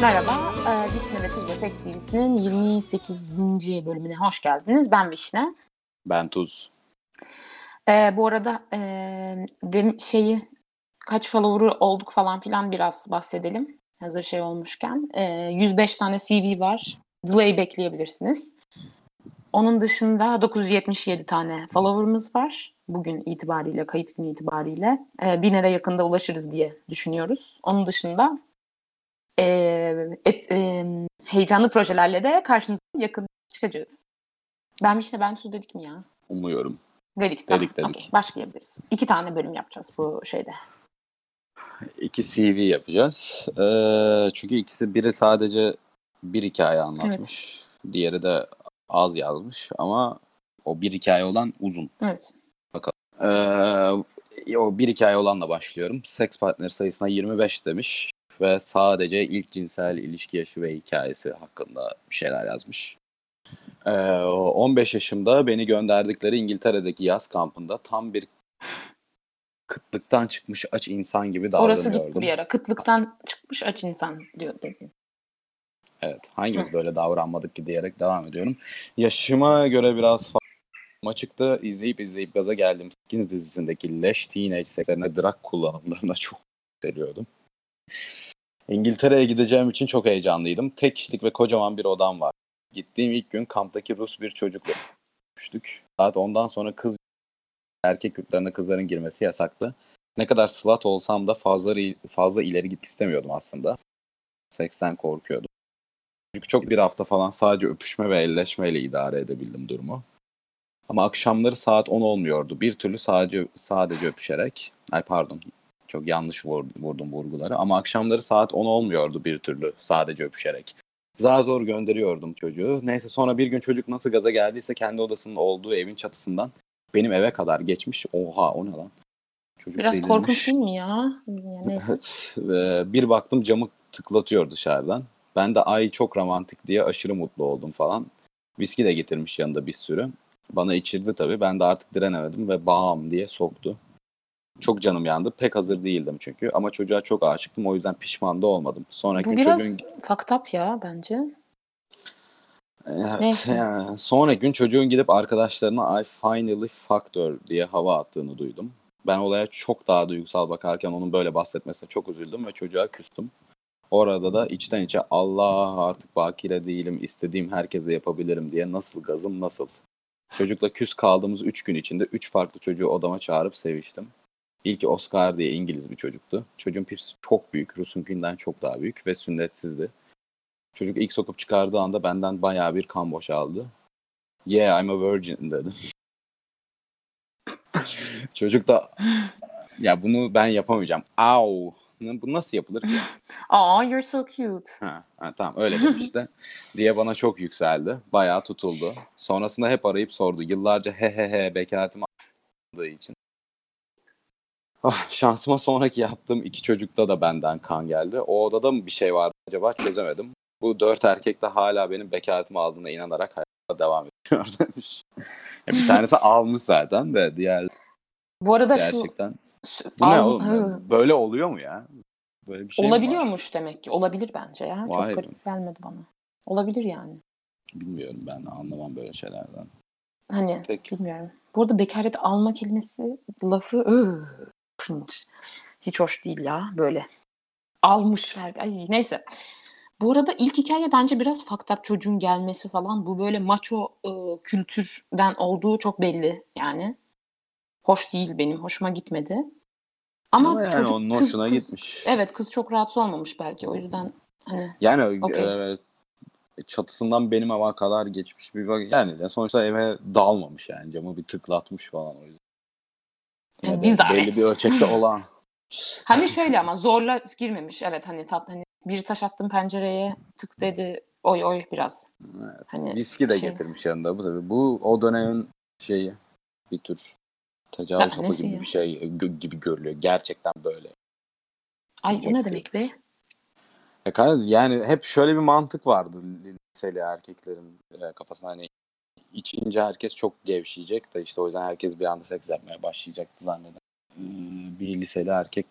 Merhaba, e, Vişne ve Tuzla Seks TV'sinin 28. bölümüne hoş geldiniz. Ben Vişne. Ben Tuz. E, bu arada e, dem- şeyi kaç follower'ı olduk falan filan biraz bahsedelim. Hazır şey olmuşken. E, 105 tane CV var. Delay bekleyebilirsiniz. Onun dışında 977 tane follower'ımız var. Bugün itibariyle, kayıt günü itibariyle. E, bine de yakında ulaşırız diye düşünüyoruz. Onun dışında e, et, e, heyecanlı projelerle de karşınıza yakın çıkacağız. Ben işte ben tuz dedik mi ya? Umuyorum. Dedik tamam. Dedik, dedik. Okey, başlayabiliriz. İki tane bölüm yapacağız bu şeyde. İki CV yapacağız. Ee, çünkü ikisi biri sadece bir hikaye anlatmış. Diğeri de az yazmış ama o bir hikaye olan uzun. Evet. Ee, o bir hikaye olanla başlıyorum. Seks partner sayısına 25 demiş ve sadece ilk cinsel ilişki yaşı ve hikayesi hakkında bir şeyler yazmış. Ee, 15 yaşımda beni gönderdikleri İngiltere'deki yaz kampında tam bir kıtlıktan çıkmış aç insan gibi Orası davranıyordum. gitti bir ara. Kıtlıktan çıkmış aç insan diyor dedi. Evet, hangimiz böyle davranmadık ki diyerek devam ediyorum. Yaşıma göre biraz fazla çıktı. İzleyip izleyip gaza geldim. Skins dizisindeki leş teenage sekslerine drag kullanımlarına çok seviyordum. İngiltere'ye gideceğim için çok heyecanlıydım. Tek kişilik ve kocaman bir odam var. Gittiğim ilk gün kamptaki Rus bir çocukla görüştük. Saat ondan sonra kız erkek yurtlarına kızların girmesi yasaktı. Ne kadar slut olsam da fazla fazla ileri gitmek istemiyordum aslında. Seksten korkuyordum. Çünkü çok bir hafta falan sadece öpüşme ve elleşmeyle idare edebildim durumu. Ama akşamları saat 10 olmuyordu. Bir türlü sadece sadece öpüşerek. Ay pardon. Çok yanlış vur- vurdum vurguları. Ama akşamları saat 10 olmuyordu bir türlü sadece öpüşerek. Zar zor gönderiyordum çocuğu. Neyse sonra bir gün çocuk nasıl gaza geldiyse kendi odasının olduğu evin çatısından benim eve kadar geçmiş. Oha o ne lan? Çocuk Biraz delirmiş. korkunç değil mi ya? Ya neyse. Evet. Ve bir baktım camı tıklatıyor dışarıdan. Ben de ay çok romantik diye aşırı mutlu oldum falan. Viski de getirmiş yanında bir sürü. Bana içirdi tabii. Ben de artık direnemedim ve bam diye soktu. Çok canım yandı. Pek hazır değildim çünkü. Ama çocuğa çok aşıktım. O yüzden pişman da olmadım. Sonraki Bu biraz çocuğun... fucked up ya bence. Evet, Neyse. yani sonraki gün çocuğun gidip arkadaşlarına I finally fucked her diye hava attığını duydum. Ben olaya çok daha duygusal bakarken onun böyle bahsetmesine çok üzüldüm ve çocuğa küstüm. Orada da içten içe Allah artık bakire değilim, istediğim herkese yapabilirim diye nasıl gazım nasıl. Çocukla küs kaldığımız 3 gün içinde 3 farklı çocuğu odama çağırıp seviştim. İlki Oscar diye İngiliz bir çocuktu. Çocuğun pipsi çok büyük, Rus'unkinden çok daha büyük ve sünnetsizdi. Çocuk ilk sokup çıkardığı anda benden bayağı bir kan boşaldı. Yeah, I'm a virgin dedi. Çocuk da ya bunu ben yapamayacağım. Au. Bu nasıl yapılır ki? Aa you're so cute. Ha, ha, tamam öyle demiş de. diye bana çok yükseldi. Bayağı tutuldu. Sonrasında hep arayıp sordu. Yıllarca he he he bekaretimi için. Ah, şansıma sonraki yaptığım iki çocukta da benden kan geldi. O odada mı bir şey vardı acaba çözemedim. Bu dört erkek de hala benim bekaretimi aldığına inanarak hayata devam ediyor demiş. Bir tanesi almış zaten de diğer Bu arada şu gerçekten. Sü- Bu ne oğlum? Hı. Böyle oluyor mu ya? Böyle bir şey? Olabiliyormuş demek ki. Olabilir bence ya. Çok Vay be. garip gelmedi bana. Olabilir yani. Bilmiyorum ben anlamam böyle şeylerden. Hani Peki. bilmiyorum. Bu arada bekaret alma kelimesi lafı ıı, cringe. Hiç hoş değil ya böyle. Almış ver. Ay, neyse. Bu arada ilk hikaye bence biraz up çocuğun gelmesi falan. Bu böyle macho ıı, kültürden olduğu çok belli yani. Hoş değil benim. Hoşuma gitmedi. Ama, Ama yani çocuk onun kız, hoşuna kız- gitmiş. Evet kız çok rahatsız olmamış belki. O yüzden hani Yani Okey. e, çatısından benim eve kadar geçmiş bir bak. Yani de sonuçta eve dalmamış yani camı bir tıklatmış falan o yüzden. Yani zahmet. belli bir ölçekte olan. Hani şöyle ama zorla girmemiş. Evet hani tat hani bir taş attım pencereye tık dedi. Oy oy biraz. Evet. Hani Viski de şey- getirmiş yanında bu tabii. Bu o dönemin şeyi bir tür tecavüz Ha, hapı gibi ya? bir şey gö- gibi görülüyor. Gerçekten böyle. Ay o ne demek be? Ya kanka, yani hep şöyle bir mantık vardı liseli erkeklerin e, kafasında hani içince herkes çok gevşeyecek de işte o yüzden herkes bir anda seks yapmaya başlayacaktı zanneden. Ee, Bir liseli erkek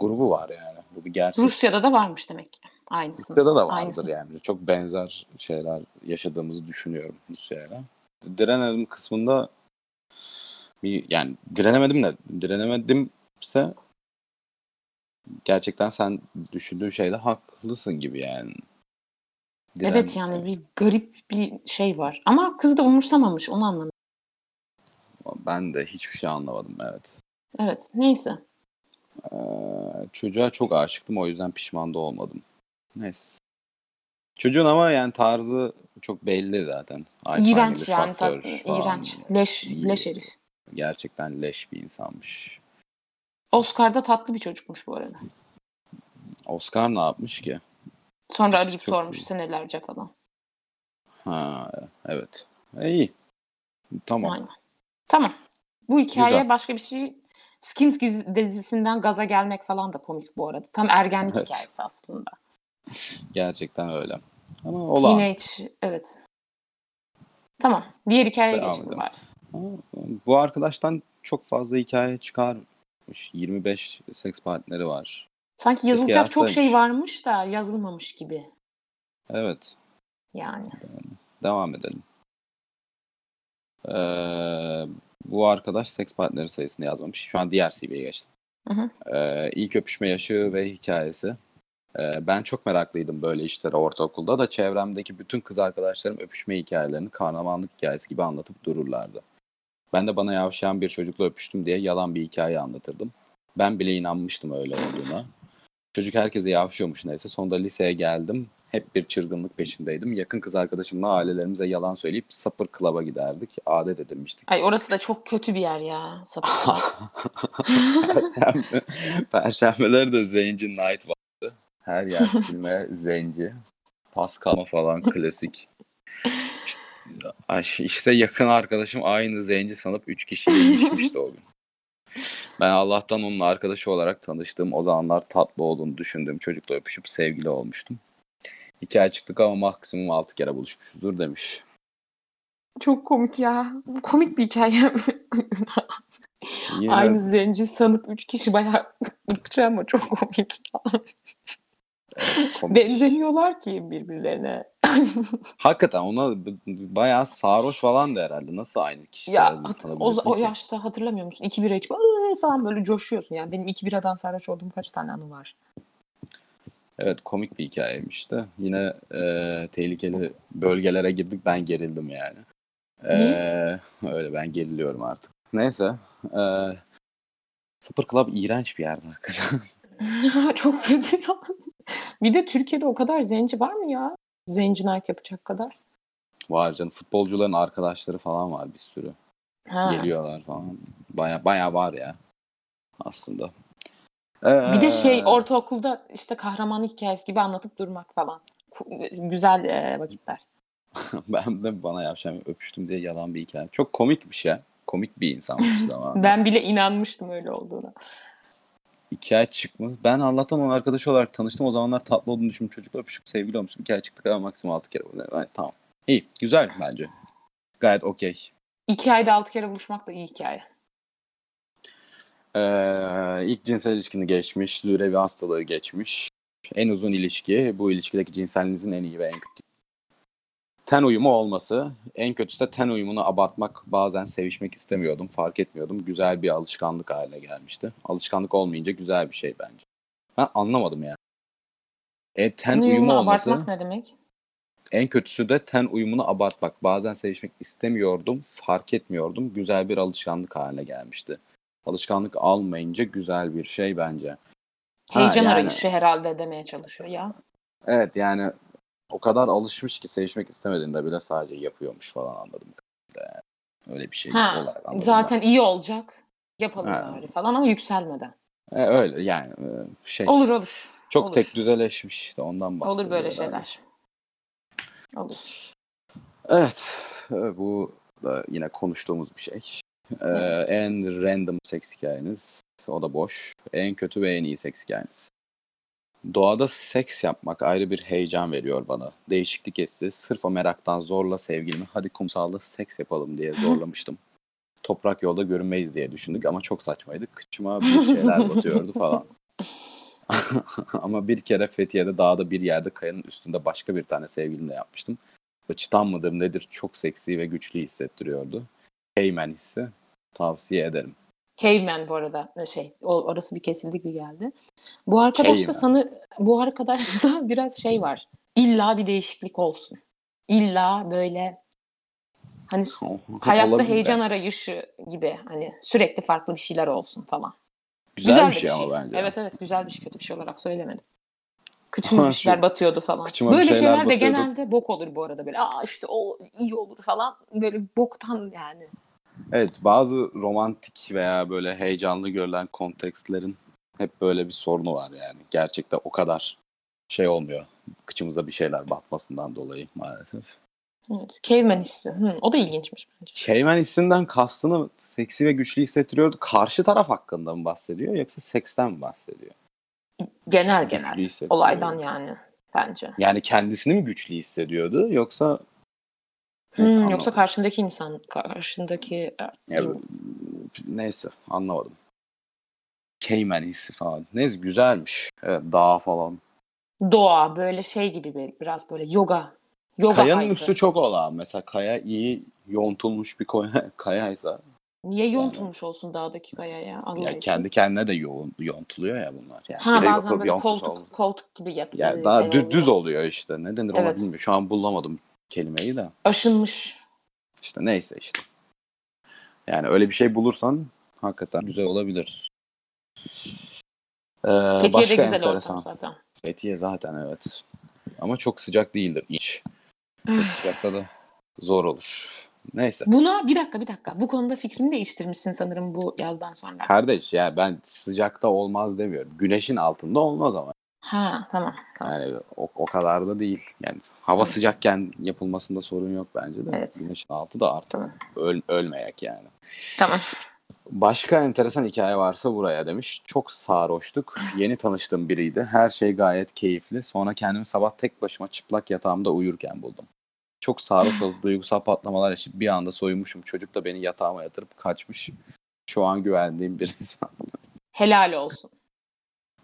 grubu var yani. Bu bir gerçek. Rusya'da da varmış demek ki. Aynısı. Rusya'da da vardır Aynısı. yani. Çok benzer şeyler yaşadığımızı düşünüyorum Rusya'yla. Direnemedim kısmında bir yani direnemedim de direnemedimse gerçekten sen düşündüğün şeyde haklısın gibi yani. Diren- Evet yani bir garip bir şey var. Ama kız da umursamamış onu anlamadım. Ben de hiçbir şey anlamadım evet. Evet neyse. Ee, çocuğa çok aşıktım o yüzden pişman da olmadım. Neyse. Çocuğun ama yani tarzı çok belli zaten. Alzheimer'li İğrenç yani. faktör tat- falan. iğrenç. Leş, İyi. leş herif. Gerçekten leş bir insanmış. Oscar'da tatlı bir çocukmuş bu arada. Oscar ne yapmış ki? Sonra arayıp Çok sormuş iyi. senelerce falan. Ha evet. E, iyi. Tamam. Aynen. Tamam. Bu hikaye Güzel. başka bir şey. Skins dizisinden gaza gelmek falan da komik bu arada. Tam ergenlik Evet. hikayesi aslında. Gerçekten öyle. Ama olan. Teenage, evet. Tamam. Diğer hikayeye Devam geçelim bari. Ama Bu arkadaştan çok fazla hikaye çıkarmış. 25 seks partneri var. Sanki yazılacak çok şey varmış da yazılmamış gibi. Evet. Yani. Devam edelim. Ee, bu arkadaş seks partneri sayısını yazmamış. Şu an diğer CV'ye geçtim. Hı hı. Ee, ilk öpüşme yaşı ve hikayesi. Ee, ben çok meraklıydım böyle işlere ortaokulda da çevremdeki bütün kız arkadaşlarım öpüşme hikayelerini kahramanlık hikayesi gibi anlatıp dururlardı. Ben de bana yavşayan bir çocukla öpüştüm diye yalan bir hikaye anlatırdım. Ben bile inanmıştım öyle olduğuna. Çocuk herkese yavşıyormuş neyse. Sonunda liseye geldim. Hep bir çılgınlık peşindeydim. Yakın kız arkadaşımla ailelerimize yalan söyleyip sapır klaba giderdik. Adet edinmiştik. Ay orası da çok kötü bir yer ya. Sapık. Perşembe, Perşembeleri de Zenci Night vardı. Her yer filme Zenci. Paskalma falan klasik. İşte, işte yakın arkadaşım aynı Zenci sanıp 3 kişiyle ilişmişti o gün. Ben Allah'tan onunla arkadaşı olarak tanıştığım o zamanlar tatlı olduğunu düşündüğüm çocukla öpüşüp sevgili olmuştum. Hikaye çıktık ama maksimum 6 kere buluşmuşuzdur demiş. çok komik ya. Bu komik bir hikaye. Yine Aynı zenci sanıp üç kişi bayağı ırkçı ama çok komik. komik. Benzemiyorlar ki birbirlerine. Hakikaten ona bayağı sarhoş falan da herhalde. Nasıl aynı kişi ya o, o yaşta hatırlamıyor musun? İki bira içip "Iı" falan böyle coşuyorsun. Yani benim iki biradan sarhoş olduğum kaç tane anı var. Evet komik bir hikayeymiş de. Yine e, tehlikeli bölgelere girdik ben gerildim yani. E, öyle ben geriliyorum artık. Neyse. E, Sıfır Club iğrenç bir yerde hakikaten. çok kötü ya. Bir de Türkiye'de o kadar zenci var mı ya? Zenci night yapacak kadar. var canım. Futbolcuların arkadaşları falan var bir sürü. Ha. Geliyorlar falan. Baya baya var ya. Aslında. Bir de Ee, şey ortaokulda işte kahramanlık hikayesi gibi anlatıp durmak falan. Güzel e, vakitler. ben de bana yapacağım öpüştüm diye yalan bir hikaye. Çok komik bir şey. Komik bir insanmış ama. Ben bile inanmıştım öyle olduğuna. Hikaye çıkmış. Ben Allah'tan onun arkadaşı olarak tanıştım. O zamanlar tatlı olduğunu düşündüm. Çocukla öpüşüp sevgili olmuştum. Hikaye çıktık ama maksimum 6 kere. Yani, tamam. İyi. Güzel bence. Gayet okey. İki ayda altı kere buluşmak da iyi hikaye. Ee, ilk cinsel ilişkini geçmiş. Zürevi hastalığı geçmiş. En uzun ilişki. Bu ilişkideki cinselliğinizin en iyi ve en kötü. Ten uyumu olması. En kötüsü de ten uyumunu abartmak. Bazen sevişmek istemiyordum. Fark etmiyordum. Güzel bir alışkanlık haline gelmişti. Alışkanlık olmayınca güzel bir şey bence. Ben anlamadım yani. E, ten Ten uyumu uyumunu olması. abartmak ne demek? En kötüsü de ten uyumunu abartmak. Bazen sevişmek istemiyordum, fark etmiyordum. Güzel bir alışkanlık haline gelmişti. Alışkanlık almayınca güzel bir şey bence. Ha, Heyecan yani- arayışı herhalde demeye çalışıyor ya. Evet yani o kadar alışmış ki sevişmek istemediğinde bile sadece yapıyormuş falan anladım. Öyle bir şey Ha, olarak anladım zaten iyi olacak. Yapalım Ha. bari falan ama yükselmeden. E, öyle yani e, şey Olur olur. çok olur. tek düzeleşmiş işte ondan bahsediyor. Olur böyle şeyler. Olur. Evet e, bu da yine konuştuğumuz bir şey. Ee, Evet. En random seks hikayeniz. O da boş. En kötü ve en iyi seks hikayeniz. Doğada seks yapmak ayrı bir heyecan veriyor bana. Değişiklik hissi. Sırf o meraktan zorla sevgilimi hadi kumsalda seks yapalım diye zorlamıştım. Toprak yolda görünmeyiz diye düşündük ama çok saçmaydı. Kıçıma bir şeyler batıyordu falan. Ama bir kere Fethiye'de dağda bir yerde kayanın üstünde başka bir tane sevgilimle yapmıştım. Ve çıtan mıdır nedir çok seksi ve güçlü hissettiriyordu. Heymen hissi tavsiye ederim. Caveman bu arada şey o- orası bir kesildi gibi geldi. Bu arkadaşta sanı bu arkadaşta biraz şey var. İlla bir değişiklik olsun. İlla böyle hani hayatta Olabilir heyecan arayışı gibi hani sürekli farklı bir şeyler olsun falan. Güzel, de bir şey ama bence. Evet evet güzel bir şey kötü bir şey olarak söylemedim. Kıçıma bir şeyler batıyordu falan. kıçıma Böyle şeyler şeyler de genelde bok olur bu arada böyle. Aa işte o iyi olur falan. Böyle boktan yani. Evet bazı romantik veya böyle heyecanlı görülen kontekstlerin hep böyle bir sorunu var yani. Gerçekten o kadar şey olmuyor. Kıçımıza bir şeyler batmasından dolayı maalesef. Evet, caveman hissi. Hı, o da ilginçmiş bence. Şeymen hissinden kastını seksi ve güçlü hissettiriyordu. Karşı taraf hakkında mı bahsediyor yoksa seksten mi bahsediyor? Genel Güçlü genel. Olaydan yani bence. Yani kendisini mi güçlü hissediyordu yoksa Hmm, Neyse, yoksa karşındaki insan, karşındaki e, Ya, neyse anlamadım. Cayman hissi falan. Neyse güzelmiş. Evet dağ falan. doğa böyle şey gibi bir, biraz böyle yoga. Yoga Kayanın hype'ı. üstü çok olağan. Mesela kaya iyi yontulmuş bir koya, kayaysa Niye yontulmuş olsun dağdaki kayaya Allah ya için? kendi kendine de yoğun, yontuluyor ya bunlar. Yani Ha bazen böyle koltuk olur. koltuk gibi yatıyor. Yani daha şey dü- düz oluyor. işte. Ne denir ona Evet. bilmiyorum. Şu an bulamadım kelimeyi de. Aşınmış. İşte neyse işte. Yani öyle bir şey bulursan hakikaten güzel olabilir. Ee, Fethiye'de başka güzel enteresan. ortam zaten. Fethiye zaten evet. Ama çok sıcak değildir hiç. Çok sıcakta da zor olur. Neyse. Buna bir dakika bir dakika. Bu konuda fikrini değiştirmişsin sanırım bu yazdan sonra. Kardeş ya ben sıcakta olmaz demiyorum. Güneşin altında olmaz ama. Ha tamam. tamam. Yani o, o kadar da değil. Yani hava Tamam. sıcakken yapılmasında sorun yok bence de. Evet. Güneşin altı da artık Tamam. öl, ölmeyek yani. Tamam. Başka enteresan hikaye varsa buraya demiş. Çok sarhoştuk. Yeni tanıştığım biriydi. Her şey gayet keyifli. Sonra kendimi sabah tek başıma çıplak yatağımda uyurken buldum. Çok sarhoş olup duygusal patlamalar yaşayıp bir anda soyunmuşum. Çocuk da beni yatağıma yatırıp kaçmış. Şu an güvendiğim bir insan. Helal olsun.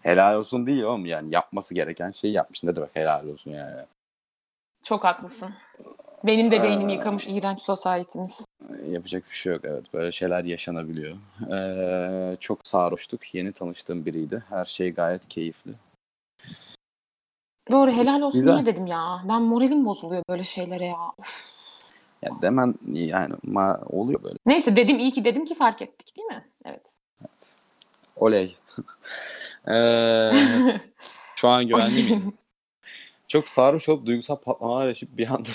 Helal olsun değil oğlum yani yapması gereken şeyi yapmış. Ne demek helal olsun yani. Çok haklısın. Benim de beynimi Aa. yıkamış iğrenç sosyetimiz. Yapacak bir şey yok evet. Böyle şeyler yaşanabiliyor. Ee, çok sarhoştuk. Yeni tanıştığım biriydi. Her şey gayet keyifli. Doğru helal olsun Güzel. niye dedim ya. Ben moralim bozuluyor böyle şeylere ya. Uf. Ya demen yani ma- oluyor böyle. Neyse dedim iyi ki dedim ki fark ettik değil mi? Evet. Oley. Ee, şu an güvenli miyim? Çok sarhoş olup duygusal patlamalar yaşayıp bir anda.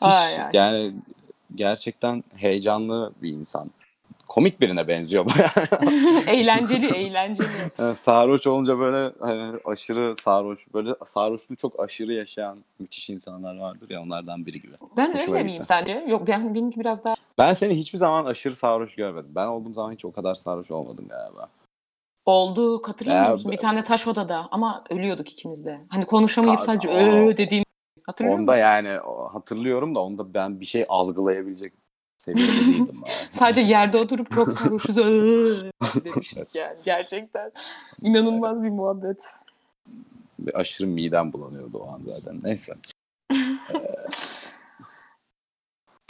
Ay, ay. Yani gerçekten heyecanlı bir insan. Komik birine benziyor bayağı. eğlenceli eğlenceli. Yani sarhoş olunca böyle hani aşırı sarhoş, böyle sarhoşluğu çok aşırı yaşayan müthiş insanlar vardır ya onlardan biri gibi. Ben Hoşuma öyle miyim sence? Yok ben benimki biraz daha Ben seni hiçbir zaman aşırı sarhoş görmedim. Ben olduğum zaman hiç o kadar sarhoş olmadım galiba. Oldu. Hatırlamıyor Ya, musun? Bir tane taş odada ama ölüyorduk ikimiz de. Hani konuşamayıp Tabii, sadece öö dediğim. Hatırlıyor Onda musun? yani o- hatırlıyorum da onda ben bir şey algılayabilecek seviyede değildim. Yani. Sadece yerde oturup çok sarhoşuz demiştik yani. Gerçekten inanılmaz bir muhabbet. Bir aşırı midem bulanıyordu o an zaten. Neyse.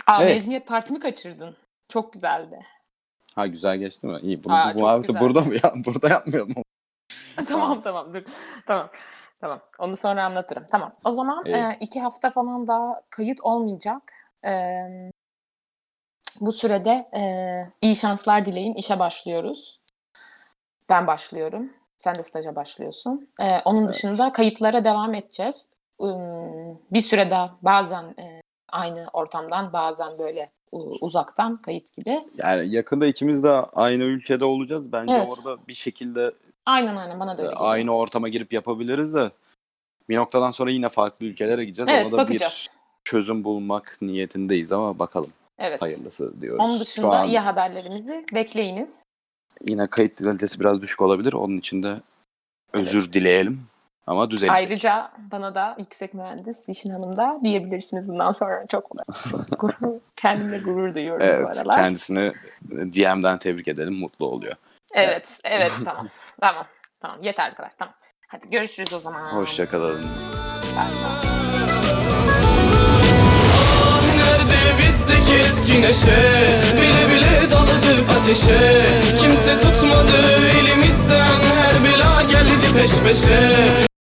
Aa, Evet. mezuniyet partimi kaçırdın. Çok güzeldi. Ha güzel geçti mi? İyi. Bunu, Aa, bu muhabbeti burada mı ya? Burada yapmayalım. tamam tamam dur. Tamam. Tamam. Onu sonra anlatırım. Tamam. O zaman İyi. e, iki hafta falan daha kayıt olmayacak. E, bu sürede e, iyi şanslar dileyin. İşe başlıyoruz. Ben başlıyorum. Sen de staja başlıyorsun. E, onun Evet. dışında kayıtlara devam edeceğiz. Im, bir süre daha bazen e, aynı ortamdan bazen böyle uzaktan kayıt gibi. Yani yakında ikimiz de aynı ülkede olacağız. Bence Evet. orada bir şekilde Aynen aynen bana da e, öyle geliyor. aynı ortama girip yapabiliriz de bir noktadan sonra yine farklı ülkelere gideceğiz. Evet Ona da bakacağız. bir çözüm bulmak niyetindeyiz ama bakalım. Evet. Hayırlısı diyoruz. Onun Şu dışında an iyi haberlerimizi bekleyiniz. yine kayıt kalitesi biraz düşük olabilir. Onun için de özür dileyelim. Ama düzelecek. Ayrıca bana da yüksek mühendis Vişin Hanım da diyebilirsiniz bundan sonra çok gurur, kendimle gurur duyuyorum bu Evet, aralar. kendisini DM'den tebrik edelim. Mutlu oluyor. Evet, evet tamam. Tamam. Tamam yeter bu kadar. Tamam. Hadi görüşürüz o zaman. Hoşçakalın. Bay. Nerede bizdeki eski neşe Bile bile daladık ateşe Kimse tutmadı elimizden Her bela geldi peş peşe